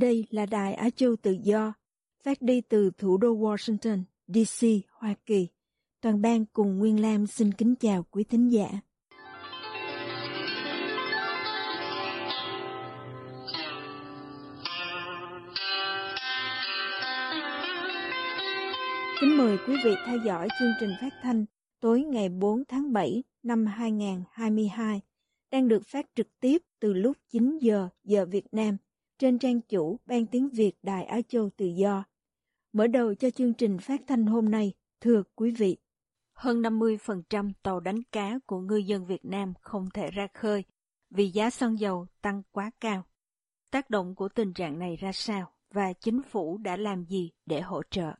Đây là Đài Á Châu Tự Do, phát đi từ thủ đô Washington, D.C., Hoa Kỳ. Toàn ban cùng Nguyên Lam xin kính chào quý thính giả. Kính mời quý vị theo dõi chương trình phát thanh tối ngày 4 tháng 7 năm 2022 đang được phát trực tiếp từ lúc 9 giờ giờ Việt Nam trên trang chủ Ban Tiếng Việt Đài Á Châu Tự Do. Mở đầu cho chương trình phát thanh hôm nay, thưa quý vị. Hơn 50% tàu đánh cá của ngư dân Việt Nam không thể ra khơi vì giá xăng dầu tăng quá cao. Tác động của tình trạng này ra sao và chính phủ đã làm gì để hỗ trợ?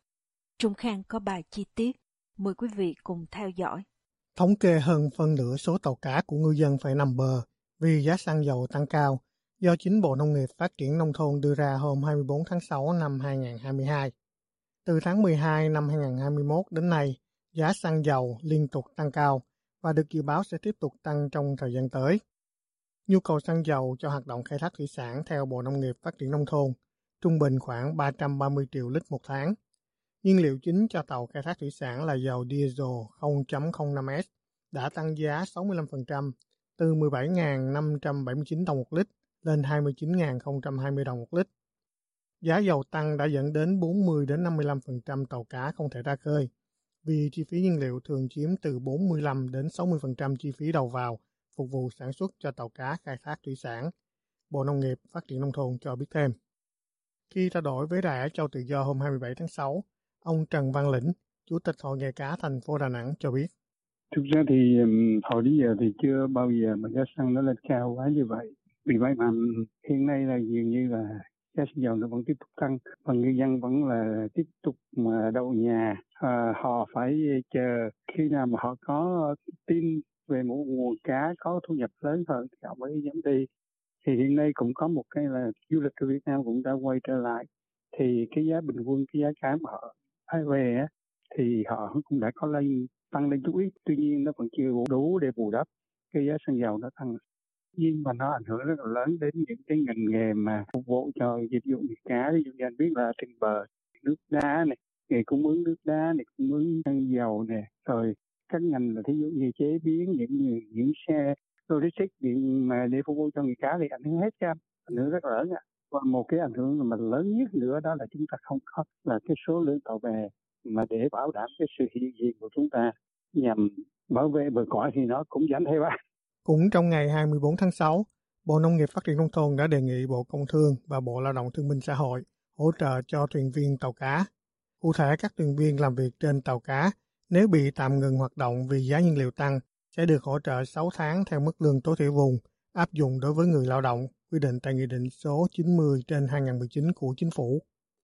Trung Khang có bài chi tiết, mời quý vị cùng theo dõi. Thống kê hơn phân nửa số tàu cá của ngư dân phải nằm bờ vì giá xăng dầu tăng cao do chính Bộ Nông nghiệp Phát triển Nông thôn đưa ra hôm 24 tháng 6 năm 2022. Từ tháng 12 năm 2021 đến nay, giá xăng dầu liên tục tăng cao và được dự báo sẽ tiếp tục tăng trong thời gian tới. Nhu cầu xăng dầu cho hoạt động khai thác thủy sản theo Bộ Nông nghiệp Phát triển Nông thôn trung bình khoảng 330 triệu lít một tháng. Nhiên liệu chính cho tàu khai thác thủy sản là dầu diesel 0.05S đã tăng giá 65% từ 17.579 đồng một lít lên 29.020 đồng một lít. Giá dầu tăng đã dẫn đến 40 đến 55% tàu cá không thể ra khơi, vì chi phí nhiên liệu thường chiếm từ 45 đến 60% chi phí đầu vào phục vụ sản xuất cho tàu cá khai thác thủy sản. Bộ Nông nghiệp Phát triển Nông thôn cho biết thêm. Khi trao đổi với Đài Á Châu Tự Do hôm 27 tháng 6, ông Trần Văn Lĩnh, Chủ tịch Hội nghề cá thành phố Đà Nẵng cho biết. Thực ra thì hồi đến giờ thì chưa bao giờ mà giá xăng nó lên cao quá như vậy vì vậy mà hiện nay là dường như là giá xăng dầu nó vẫn tiếp tục tăng và người dân vẫn là tiếp tục mà đậu nhà. À, họ phải chờ khi nào mà họ có tin về một nguồn cá có thu nhập lớn hơn thì họ mới dám đi. Thì hiện nay cũng có một cái là du lịch của Việt Nam cũng đã quay trở lại. Thì cái giá bình quân cái giá cá mà họ hay về á thì họ cũng đã có lên tăng lên chút ít. Tuy nhiên nó vẫn chưa đủ để bù đắp cái giá xăng dầu nó tăng nhưng mà nó ảnh hưởng rất là lớn đến những cái ngành nghề mà phục vụ cho dịch vụ nghề cá. Ví dụ như anh biết là trên bờ nước đá này, nghề cung ứng nước đá này, cung ứng xăng dầu này rồi các ngành là thí dụ như chế biến những những xe logistics điện mà để phục vụ cho nghề cá thì ảnh hưởng hết ra ảnh hưởng rất là lớn ạ. Và một cái ảnh hưởng mà lớn nhất nữa đó là chúng ta không có, là cái số lượng tàu bè mà để bảo đảm cái sự hiện diện của chúng ta nhằm bảo vệ bờ cõi thì nó cũng giảm theo. ạ cũng trong ngày 24 tháng 6, Bộ Nông nghiệp Phát triển Nông thôn đã đề nghị Bộ Công Thương và Bộ Lao động Thương minh Xã hội hỗ trợ cho thuyền viên tàu cá. Cụ thể, các thuyền viên làm việc trên tàu cá nếu bị tạm ngừng hoạt động vì giá nhiên liệu tăng sẽ được hỗ trợ 6 tháng theo mức lương tối thiểu vùng áp dụng đối với người lao động quy định tại Nghị định số 90 trên 2019 của Chính phủ.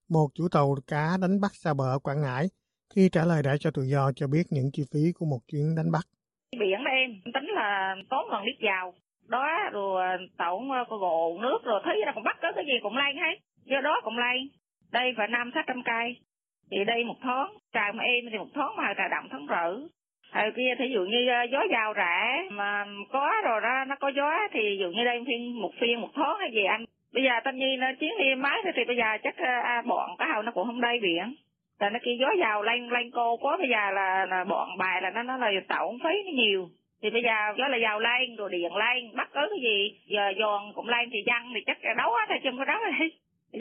Một chủ tàu cá đánh bắt xa bờ ở Quảng Ngãi khi trả lời đã cho tự do cho biết những chi phí của một chuyến đánh bắt biển đó em tính là tốn gần lít dầu. Đó rồi ờ, tẩu ờ, có gồ nước rồi thấy là còn bắt có cái gì cũng lay hết. Do đó cũng lay đây phải năm sáu trăm cây. Thì đây một tháng trà mà em thì một tháng mà trà động tháng rưỡi hồi kia thí dụ như ờ, gió giàu rã mà có rồi đó nó có gió thì ví dụ như đây phiên một phiên một tháng hay gì anh. Bây giờ tâm nhi nó chiến đi máy thì bây giờ chắc à, bọn cá hầu nó cũng không đây biển. Tại nó kia gió giàu lanh lanh cô quá bây giờ là, là bọn bài là nó nó là tổng phí nó nhiều thì bây giờ gió là giàu lên rồi điện lên bắt cứ cái gì giờ giòn cũng lên thì dân thì chắc đấu hết thôi chứ không có đấu đi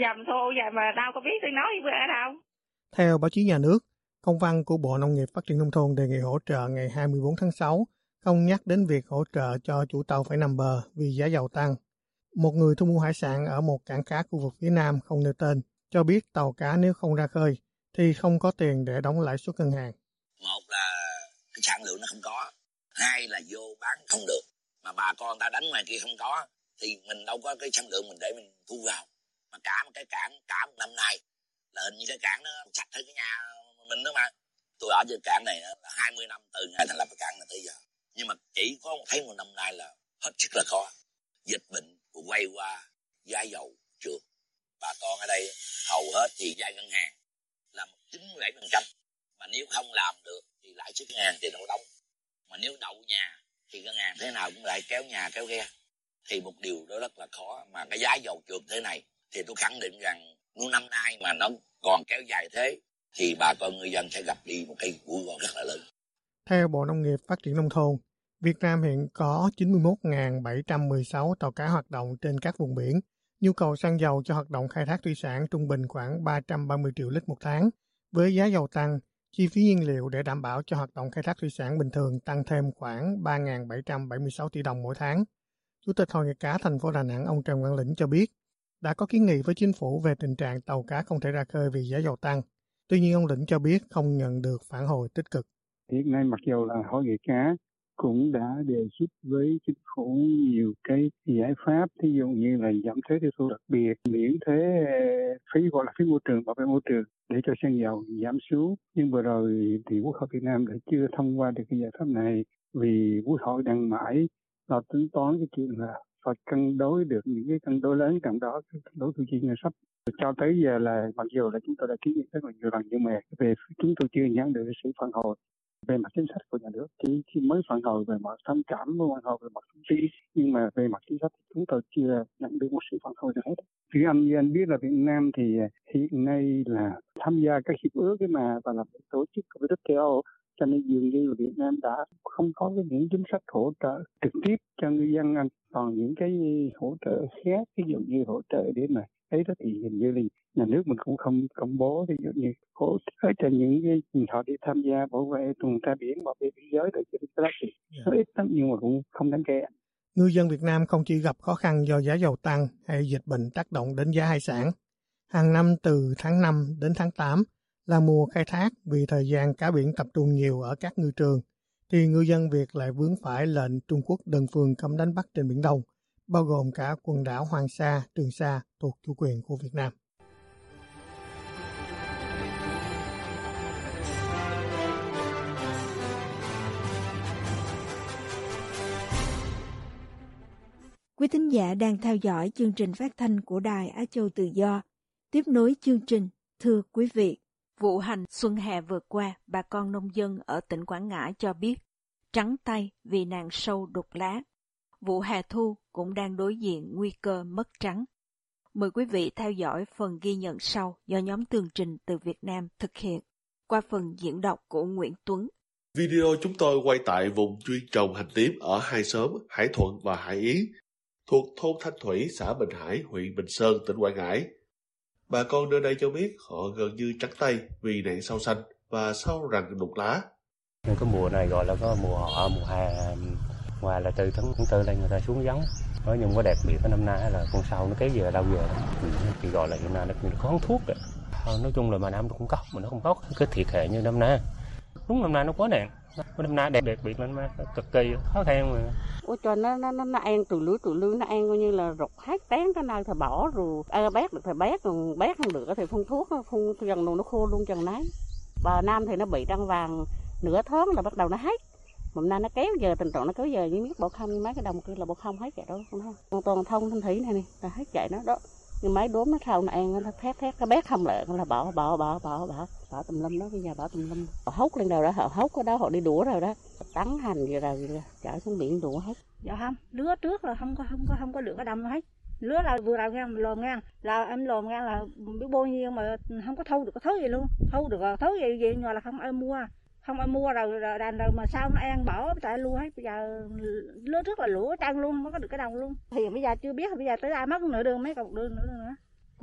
giờ mình thô giờ mà đâu có biết tôi nói với ở đâu theo báo chí nhà nước công văn của Bộ Nông nghiệp Phát triển Nông thôn đề nghị hỗ trợ ngày 24 tháng 6 không nhắc đến việc hỗ trợ cho chủ tàu phải nằm bờ vì giá dầu tăng. Một người thu mua hải sản ở một cảng cá khu vực phía Nam không nêu tên cho biết tàu cá nếu không ra khơi thì không có tiền để đóng lãi suất ngân hàng. Một là cái sản lượng nó không có, hai là vô bán không được. mà bà con ta đánh ngoài kia không có, thì mình đâu có cái sản lượng mình để mình thu vào. Mà cả một cái cảng, cả một năm nay, là hình như cái cảng nó sạch hơn cái nhà mình đó mà. Tôi ở trên cảng này là 20 năm, từ ngày thành lập cái cảng này tới giờ. Nhưng mà chỉ có thấy một năm nay là hết sức là khó. Dịch bệnh quay qua, giá dầu trượt. Bà con ở đây hầu hết thì vay ngân hàng là 97 phần trăm. Mà nếu không làm được thì lãi suất ngân hàng thì đâu đóng mà nếu đậu nhà thì ngân hàng thế nào cũng lại kéo nhà kéo ghe thì một điều đó rất là khó mà cái giá dầu trượt thế này thì tôi khẳng định rằng nếu năm nay mà nó còn kéo dài thế thì bà con người dân sẽ gặp đi một cái rủi ro rất là lớn. Theo Bộ Nông nghiệp Phát triển Nông thôn, Việt Nam hiện có 91.716 tàu cá hoạt động trên các vùng biển. Nhu cầu xăng dầu cho hoạt động khai thác thủy sản trung bình khoảng 330 triệu lít một tháng. Với giá dầu tăng, chi phí nhiên liệu để đảm bảo cho hoạt động khai thác thủy sản bình thường tăng thêm khoảng 3.776 tỷ đồng mỗi tháng. Chủ tịch Hội nghề cá thành phố Đà Nẵng ông Trần Quang Lĩnh cho biết, đã có kiến nghị với chính phủ về tình trạng tàu cá không thể ra khơi vì giá dầu tăng. Tuy nhiên ông Lĩnh cho biết không nhận được phản hồi tích cực. Hiện nay mặc dù là Hội nghề cá cũng đã đề xuất với chính phủ nhiều cái giải pháp thí dụ như là giảm thuế tiêu thụ đặc biệt miễn thuế phí, gọi là phí môi trường, bảo vệ môi trường để cho xăng dầu giảm xuống. Nhưng vừa rồi thì quốc hội Việt Nam đã chưa thông qua được cái giải pháp này vì quốc hội đang mãi lo tính toán cái chuyện là phải cân đối được những cái cân đối lớn, trong đó cân đối thu chi ngân sách. Cho tới giờ là mặc dù là chúng tôi đã kiến nghị rất là nhiều lần, nhưng mà về chúng tôi chưa nhận được sự phản hồi về mặt chính sách của nhà nước, thì khi mới phản hồi về mặt tham cảm, mới phản hồi về mặt thông tin nhưng mà về mặt chính sách thì chúng tôi chưa nhận được một sự phản hồi nào hết. Vì anh như anh biết là Việt Nam thì hiện nay là tham gia các hiệp ước cái mà và là tổ chức của WTO cho nên dường như là Việt Nam đã không có cái những chính sách hỗ trợ trực tiếp cho ngư dân anh. Còn những cái hỗ trợ khác ví dụ như hỗ trợ để mà ấy đó thì hình như là nhà nước mình cũng không công bố. Ví dụ như hỗ trợ cho những cái họ đi tham gia bảo vệ tuần tra biển bảo vệ biên giới cho cái đó thì nó ít lắm nhưng mà cũng không đáng kể. Ngư dân Việt Nam không chỉ gặp khó khăn do giá dầu tăng hay dịch bệnh tác động đến giá hải sản. Hàng năm từ tháng 5 đến tháng 8 là mùa khai thác vì thời gian cá biển tập trung nhiều ở các ngư trường, thì ngư dân Việt lại vướng phải lệnh Trung Quốc đơn phương cấm đánh bắt trên Biển Đông, bao gồm cả quần đảo Hoàng Sa, Trường Sa thuộc chủ quyền của Việt Nam. Quý thính giả đang theo dõi chương trình phát thanh của Đài Á Châu Tự Do. Tiếp nối chương trình, thưa quý vị, vụ hành xuân hè vừa qua, bà con nông dân ở tỉnh Quảng Ngãi cho biết trắng tay vì nạn sâu đục lá. Vụ hè thu cũng đang đối diện nguy cơ mất trắng. Mời quý vị theo dõi phần ghi nhận sau do nhóm tường trình từ Việt Nam thực hiện qua phần diễn đọc của Nguyễn Tuấn. Video chúng tôi quay tại vùng chuyên trồng hành tím ở hai xóm Hải Thuận và Hải Yến, thuộc thôn Thanh Thủy, xã Bình Hải, huyện Bình Sơn, tỉnh Quảng Ngãi. Bà con nơi đây cho biết họ gần như trắng tay vì nạn sâu xanh và sâu rằn đục lá. Cái mùa này gọi là có mùa họ, mùa hè, ngoài là từ tháng tháng tư lên người ta xuống giống. Nói nhưng có đặc biệt cái năm nay là con sâu nó kéo về đau về. Ừ, thì gọi là hiện nay nó khó thuốc rồi. Nói chung là mà năm nó cũng có, mà nó không có cái thiệt hại như năm nay. Đúng năm nay nó quá nạn. Năm nay đặc biệt lên mà cực kỳ khó khăn mà. Ủa cho nó nó nó, nó ăn từ lưới từ lưới nó ăn coi như là rụt hết tán cái nơi thì bỏ rồi. À, bét được thì bét còn bét không được thì phun thuốc phun dần nó khô luôn chừng nấy bờ nam thì nó bị răng vàng nửa tháng là bắt đầu nó hết. Mầm nay nó kéo giờ tình trạng nó kéo giờ như biết bộ không mấy cái đồng kia là bộ không hết vậy đó không toàn thông thanh thủy này này là hết chạy nó đó. Nhưng mấy đốm nó sau nó ăn nó thét thét cái bé không lại là bỏ bỏ bỏ bỏ bỏ bỏ tùm lum đó bây giờ bỏ tùm lum. Họ hốc lên đầu đó họ hốc cái đó họ đi đũa rồi đó tắn hành gì rồi chở xuống biển đũa hết. Dạ không lứa trước là không có không có không có được cái đâm hết. Lứa là vừa đầu ngang lồm ngang là em lồm ngang là biết bao nhiêu mà không có thu được cái thứ gì luôn. Thu được thứ gì gì nhưng là không ai mua. Không ai mua rồi, rồi đàn rồi mà sao nó ăn bỏ tại luôn hết. Bây giờ lứa trước là lũ trăng luôn mới có được cái đồng luôn. Thì bây giờ chưa biết bây giờ tới ai mất nửa đường mấy cọc đường nữa nữa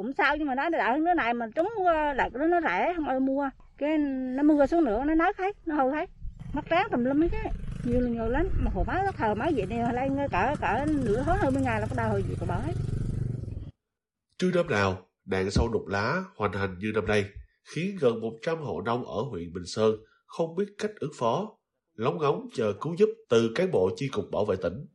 cũng sao nhưng mà nó đợi hơn ờ, đứa này mà trúng ờ, đợt đó nó rẻ không ai mua. Cái nó mưa xuống nữa nó nát hết nó hư hết mất tráng tùm lum hết cái nhiều là nhiều lắm. Mà hồi báo nó thờ mấy vậy này lên cỡ cỡ nửa tháng hơn mươi ngày là có đau hồi gì có bỏ hết. Chưa năm nào, nạn sâu đục lá hoành hành như năm nay khiến gần 100 hộ nông ở huyện Bình Sơn không biết cách ứng phó, lóng ngóng chờ cứu giúp từ cán bộ chi cục bảo vệ tỉnh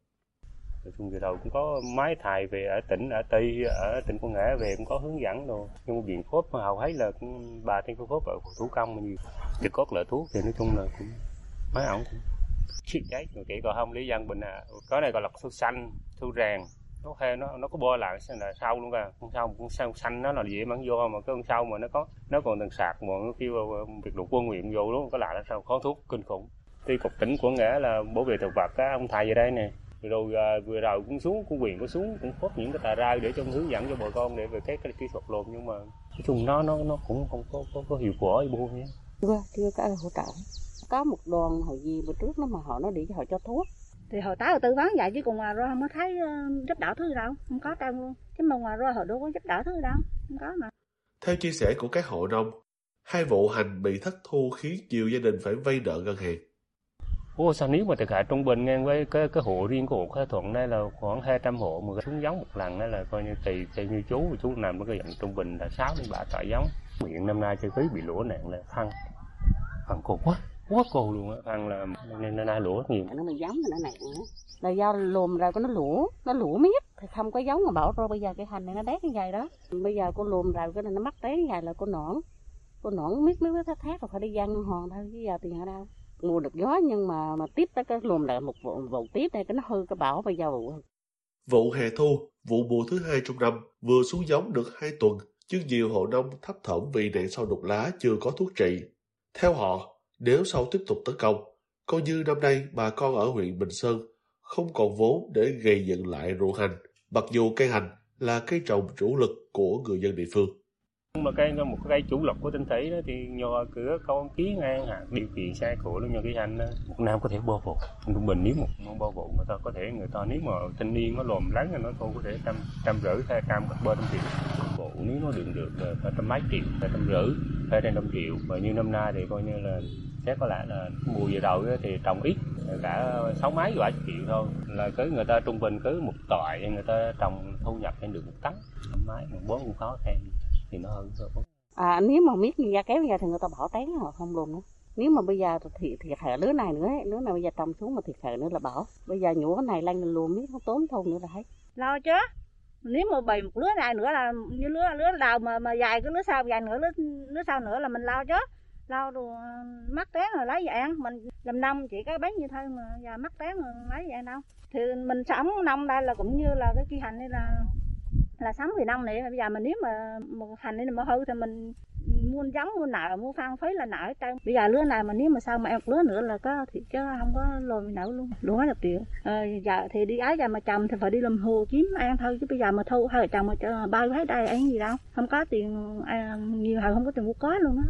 nói chung vừa đầu cũng có máy thầy về ở tỉnh, ở tây, ở tỉnh quảng ngãi về cũng có hướng dẫn rồi nhưng mà biện pháp mà hầu thấy là cũng, bà trên phương pháp ở thủ công mà nhiều. Thì có lợi thuốc thì nói chung là cũng, mấy ổng cũng chịu cháy. Rồi kỹ còn không lý dân bình à có này gọi là thuốc xanh thuốc rèn nó hay nó nó có bo lại là sau luôn à con sau con sau xanh nó là gì mà vô mà cái con sau mà nó có, nó còn từng sạc mà nó kêu ờ, việc đục quân nguyện vô luôn có lạ là sao? Khó thuốc, kinh khủng. Tuy cục tỉnh của nghĩa là bảo vệ thực vật á, ông thầy về đây nè rồi à, vừa rồi cũng xuống cũng quyền có xuống cũng phát những cái tà ra để cho hướng dẫn cho bà con để về cái, cái kỹ thuật lồn nhưng mà nói chung nó nó nó cũng không có có, có hiệu quả gì buôn nhé. Chưa chưa có hỗ trợ có một đoàn hồi gì bữa trước nó mà họ nó cho họ cho thuốc. Thì hồi tá họ tư vấn vậy chứ còn ngoài ra không có thấy uh, giúp đỡ thứ gì đâu không có đâu luôn. Chứ mà ngoài ra họ đâu có giúp đỡ thứ gì đâu không có mà. Theo chia sẻ của các hộ nông hai vụ hành bị thất thu khiến nhiều gia đình phải vay nợ ngân hàng Ủa sao nếu mà thiệt hại trung bình ngang với cái cái hộ riêng của hộ Khai Thuận đây là khoảng 200 hộ mà xuống giống một lần đó là coi như tùy theo như chú chú nằm với cái dạng trung bình là 6 đến 3 tạ giống. Huyện năm nay chi phí bị lúa nạn là phân phân cục quá, quá cù luôn á, thăng là nên năm nay lúa nhiều. Nó mà giống nó nặng. Là do lùm ra có nó lũa, nó lũa miết thì không có giống mà bảo rồi bây giờ cái hành này nó đét như vậy đó. Bây giờ con lùm ra cái này nó mắc té như vậy là con nõn. Con nõn miết miết thét thét rồi phải đi gian ngân hòn thôi chứ giờ tiền ở đâu mua được gió nhưng mà mà tiếp tới cái lùm lại một vụ, vụ tiếp đây cái nó hư cái bảo bây giờ vụ. Vụ hè thu vụ mùa thứ hai trong năm vừa xuống giống được hai tuần nhưng nhiều hộ nông thấp thỏm vì nạn sâu đục lá chưa có thuốc trị. Theo họ nếu sâu tiếp tục tấn công coi như năm nay bà con ở huyện Bình Sơn không còn vốn để gây dựng lại ruộng hành mặc dù cây hành là cây trồng chủ lực của người dân địa phương mà cây một cái chủ lực của tinh thủy đó thì nhờ cửa con ký ngang hạt điều kiện xe cổ nó nhờ cái hành đó. một năm có thể bao vụ trung bình nếu một non bao vụ người ta có thể người ta nếu mà thanh niên nó lồm lắng thì nó thôi có thể trăm trăm rưỡi hai trăm hoặc ba trăm triệu vụ nếu nó được được phải trăm mấy triệu phải trăm rưỡi phải trên trăm triệu và như năm nay thì coi như là sẽ có lại là mùa về đầu thì trồng ít cả sáu mấy vài triệu thôi. Là cứ người ta trung bình cứ một tỏi người ta trồng thu nhập lên được một tấn. Mấy một bốn cũng khó thêm thì nó hơn rồi à nếu mà như ra kéo ra thì người ta bỏ tán họ không luôn nữa. Nếu mà bây giờ thì thiệt hại lứa này nữa lứa này bây giờ trồng xuống mà thiệt hại nữa là bỏ. Bây giờ nhổ cái này lên luôn biết nó tốn thôn nữa là thấy lo chứ. Nếu mà bày một lứa này nữa là như lứa lứa đầu mà mà dài cái lứa sau dài nữa lứa lứa sau nữa là mình lo chứ. Lo rồi mắc tán rồi lấy về ăn. Mình làm năm chỉ cái bánh như thôi mà giờ mắc tán rồi lấy về ăn đâu. Thì mình sống năm đây là cũng như là cái kỳ hành đây là là sống thì năm này bây giờ mình nếu mà một hành này mà hư thì mình mua giống mua nợ mua phan phí là nợ trơn. Bây giờ lứa này mà nếu mà sao mà em lứa nữa là có thì chứ không có lôi nợ luôn lúa được triệu. À, giờ thì đi ái giờ mà chồng thì phải đi làm hồ kiếm ăn thôi chứ bây giờ mà thu hai chồng mà bao hết đây ăn gì đâu. Không có tiền à, nhiều hồi không có tiền mua có luôn á.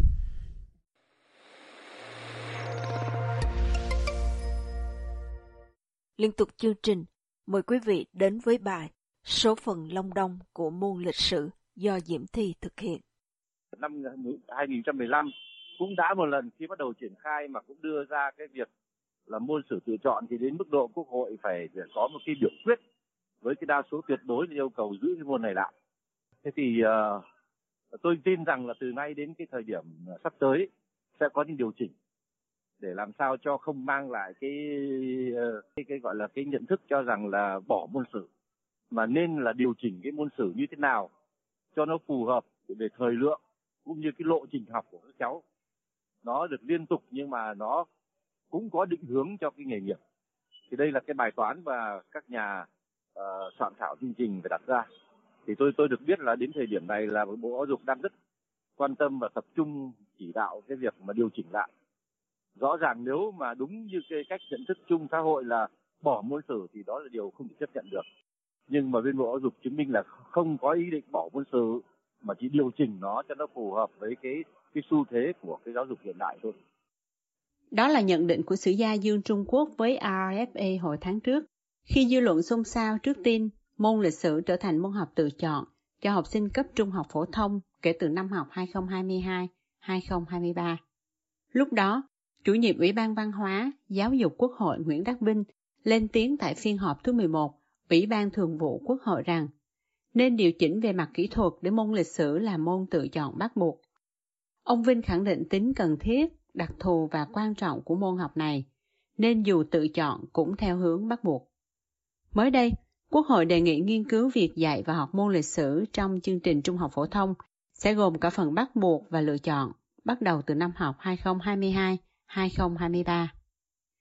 Liên tục chương trình, mời quý vị đến với bài Số phần Long Đông của môn lịch sử do Diễm Thi thực hiện. Năm 2015 cũng đã một lần khi bắt đầu triển khai mà cũng đưa ra cái việc là môn sử tự chọn thì đến mức độ quốc hội phải có một cái biểu quyết với cái đa số tuyệt đối yêu cầu giữ cái môn này lại. Thế thì uh, tôi tin rằng là từ nay đến cái thời điểm sắp tới sẽ có những điều chỉnh để làm sao cho không mang lại cái ờ, cái, cái gọi là cái nhận thức cho rằng là bỏ môn sử mà nên là điều chỉnh cái môn sử như thế nào cho nó phù hợp về thời lượng cũng như cái lộ trình học của các cháu. Nó được liên tục nhưng mà nó cũng có định hướng cho cái nghề nghiệp. Thì đây là cái bài toán và các nhà uh, soạn thảo chương trình phải đặt ra. Thì tôi tôi được biết là đến thời điểm này là bộ giáo dục đang rất quan tâm và tập trung chỉ đạo cái việc mà điều chỉnh lại. Rõ ràng nếu mà đúng như cái cách nhận thức chung xã hội là bỏ môn sử thì đó là điều không thể chấp nhận được nhưng mà bên bộ giáo dục chứng minh là không có ý định bỏ môn sử mà chỉ điều chỉnh nó cho nó phù hợp với cái cái xu thế của cái giáo dục hiện đại thôi. Đó là nhận định của sử gia Dương Trung Quốc với RFA hồi tháng trước, khi dư luận xôn xao trước tin môn lịch sử trở thành môn học tự chọn cho học sinh cấp trung học phổ thông kể từ năm học 2022-2023. Lúc đó, chủ nhiệm Ủy ban Văn hóa, Giáo dục Quốc hội Nguyễn Đắc Vinh lên tiếng tại phiên họp thứ 11 Ủy ban Thường vụ Quốc hội rằng nên điều chỉnh về mặt kỹ thuật để môn lịch sử là môn tự chọn bắt buộc. Ông Vinh khẳng định tính cần thiết, đặc thù và quan trọng của môn học này, nên dù tự chọn cũng theo hướng bắt buộc. Mới đây, Quốc hội đề nghị nghiên cứu việc dạy và học môn lịch sử trong chương trình trung học phổ thông sẽ gồm cả phần bắt buộc và lựa chọn, bắt đầu từ năm học 2022-2023.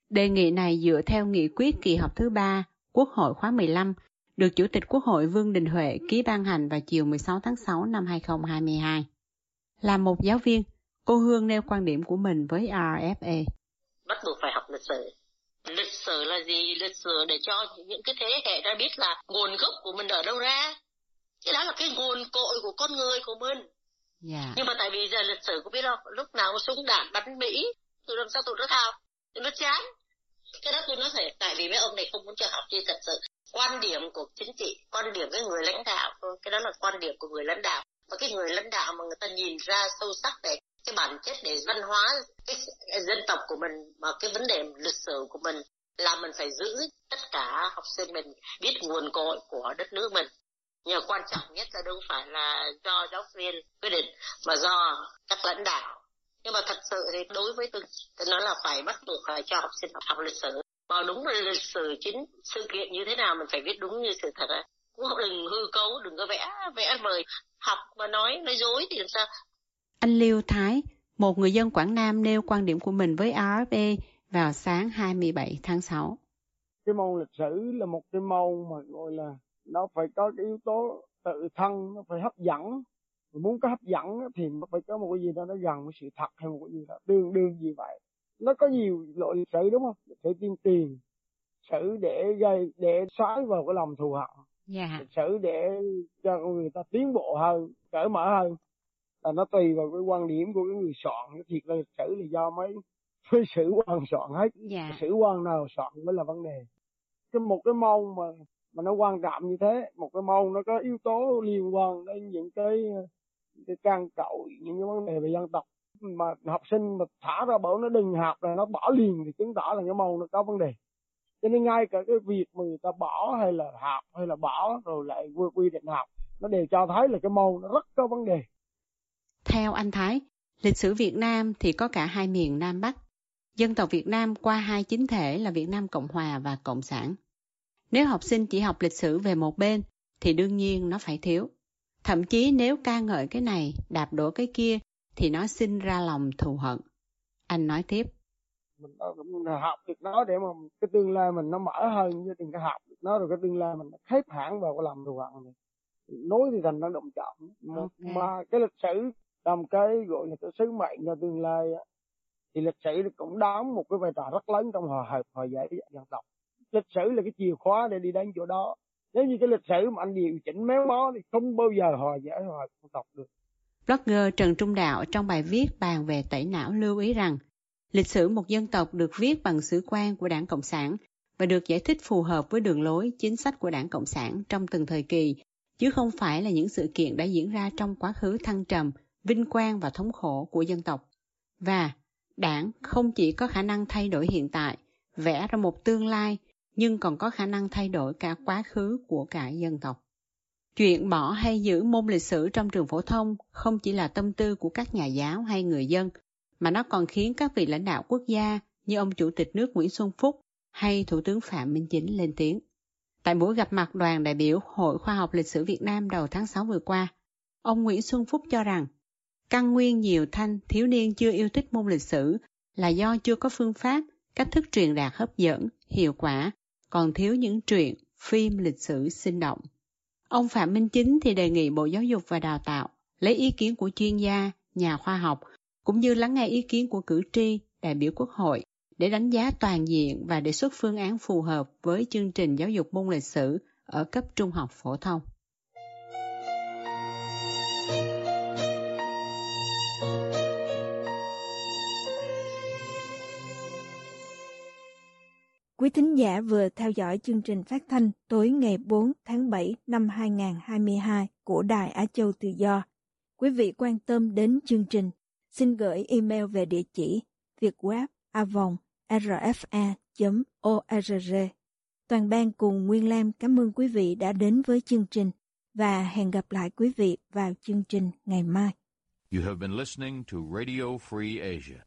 Đề nghị này dựa theo nghị quyết kỳ họp thứ ba Quốc hội khóa 15 được Chủ tịch Quốc hội Vương Đình Huệ ký ban hành vào chiều 16 tháng 6 năm 2022. Là một giáo viên, cô Hương nêu quan điểm của mình với RFA. Bắt buộc phải học lịch sử. Lịch sử là gì? Lịch sử để cho những cái thế hệ đã biết là nguồn gốc của mình ở đâu ra. Cái đó là cái nguồn cội của con người của mình. Yeah. Dạ. Nhưng mà tại vì giờ lịch sử có biết không? Lúc nào súng đạn bắn Mỹ, tôi làm sao tụi nó học? Tụi nó chán. Cái đó tôi nói phải tại vì mấy ông này không muốn cho học chi thật sự. Quan điểm của chính trị quan điểm cái người lãnh đạo cái đó là quan điểm của người lãnh đạo. Và cái người lãnh đạo mà người ta nhìn ra sâu sắc về cái bản chất để văn hóa cái, cái dân tộc của mình mà cái vấn đề lịch sử của mình là mình phải giữ tất cả học sinh mình biết nguồn cội của đất nước mình. Nhưng quan trọng nhất là đâu phải là do giáo viên quyết định mà do các lãnh đạo nhưng mà thật sự thì đối với tôi tôi nói là phải bắt buộc phải cho học sinh học, học lịch sử và đúng lịch sử chính sự kiện như thế nào mình phải viết đúng như sự thật á cũng đừng hư cấu đừng có vẽ vẽ vời học mà nói nói dối thì làm sao anh Liêu Thái một người dân Quảng Nam nêu quan điểm của mình với RFA vào sáng 27 tháng 6. Cái môn lịch sử là một cái môn mà gọi là nó phải có cái yếu tố tự thân, nó phải hấp dẫn. Mà muốn có hấp dẫn thì phải có một cái gì đó nó gần với sự thật hay một cái gì đó đương đương gì vậy? Nó có nhiều loại lịch sử đúng không? Lịch sử tiên tiền sử để gây để xoáy vào cái lòng thù hận. Yeah. lịch sử để cho người ta tiến bộ hơn cởi mở hơn. Là nó tùy vào cái quan điểm của cái người soạn. Thiệt là lịch sử là do mấy mấy sử quan soạn hết. Yeah. sử quan nào soạn mới là vấn đề. Cái một cái môn mà mà nó quan trọng như thế một cái môn nó có yếu tố liên quan đến những cái cái can cậu những cái vấn đề về dân tộc. Mà học sinh mà thả ra bảo nó đừng học là nó bỏ liền thì chứng tỏ là cái màu nó có vấn đề. Cho nên ngay cả cái việc mà người ta bỏ hay là học hay là bỏ rồi lại quy định học, nó đều cho thấy là cái màu nó rất có vấn đề. Theo anh Thái, lịch sử Việt Nam thì có cả hai miền Nam Bắc. Dân tộc Việt Nam qua hai chính thể là Việt Nam Cộng Hòa và Cộng sản. Nếu học sinh chỉ học lịch sử về một bên, thì đương nhiên nó phải thiếu thậm chí nếu ca ngợi cái này đạp đổ cái kia thì nó sinh ra lòng thù hận. Anh nói tiếp. Mình học được nó để mà cái tương lai mình nó mở hơn với từng cái học được nó rồi cái tương lai mình khép hẳn vào cái lòng thù hận này. Nói thì thành nó động trọng. Okay. Mà cái lịch sử làm cái gọi là cái sứ mệnh cho tương lai thì lịch sử cũng đóng một cái vai trò rất lớn trong hòa hợp hòa giải dân tộc. Lịch sử là cái chìa khóa để đi đến chỗ đó. Nếu như cái lịch sử mà anh điều chỉnh méo mó thì không bao giờ hòa giải hòa dân tộc được. Blogger Trần Trung Đạo trong bài viết bàn về tẩy não lưu ý rằng lịch sử một dân tộc được viết bằng sử quan của đảng Cộng sản và được giải thích phù hợp với đường lối, chính sách của đảng Cộng sản trong từng thời kỳ, chứ không phải là những sự kiện đã diễn ra trong quá khứ thăng trầm, vinh quang và thống khổ của dân tộc. Và đảng không chỉ có khả năng thay đổi hiện tại, vẽ ra một tương lai, nhưng còn có khả năng thay đổi cả quá khứ của cả dân tộc. Chuyện bỏ hay giữ môn lịch sử trong trường phổ thông không chỉ là tâm tư của các nhà giáo hay người dân, mà nó còn khiến các vị lãnh đạo quốc gia như ông Chủ tịch nước Nguyễn Xuân Phúc hay Thủ tướng Phạm Minh Chính lên tiếng. Tại buổi gặp mặt đoàn đại biểu Hội Khoa học Lịch sử Việt Nam đầu tháng 6 vừa qua, ông Nguyễn Xuân Phúc cho rằng căn nguyên nhiều thanh thiếu niên chưa yêu thích môn lịch sử là do chưa có phương pháp, cách thức truyền đạt hấp dẫn, hiệu quả, còn thiếu những truyện, phim lịch sử sinh động. Ông Phạm Minh Chính thì đề nghị Bộ Giáo dục và Đào tạo lấy ý kiến của chuyên gia, nhà khoa học cũng như lắng nghe ý kiến của cử tri, đại biểu quốc hội để đánh giá toàn diện và đề xuất phương án phù hợp với chương trình giáo dục môn lịch sử ở cấp trung học phổ thông. Quý thính giả vừa theo dõi chương trình phát thanh tối ngày 4 tháng 7 năm 2022 của Đài Á Châu Tự Do. Quý vị quan tâm đến chương trình, xin gửi email về địa chỉ vietweb.rfa.org. Toàn ban cùng Nguyên Lam cảm ơn quý vị đã đến với chương trình và hẹn gặp lại quý vị vào chương trình ngày mai. You have been listening to Radio Free Asia.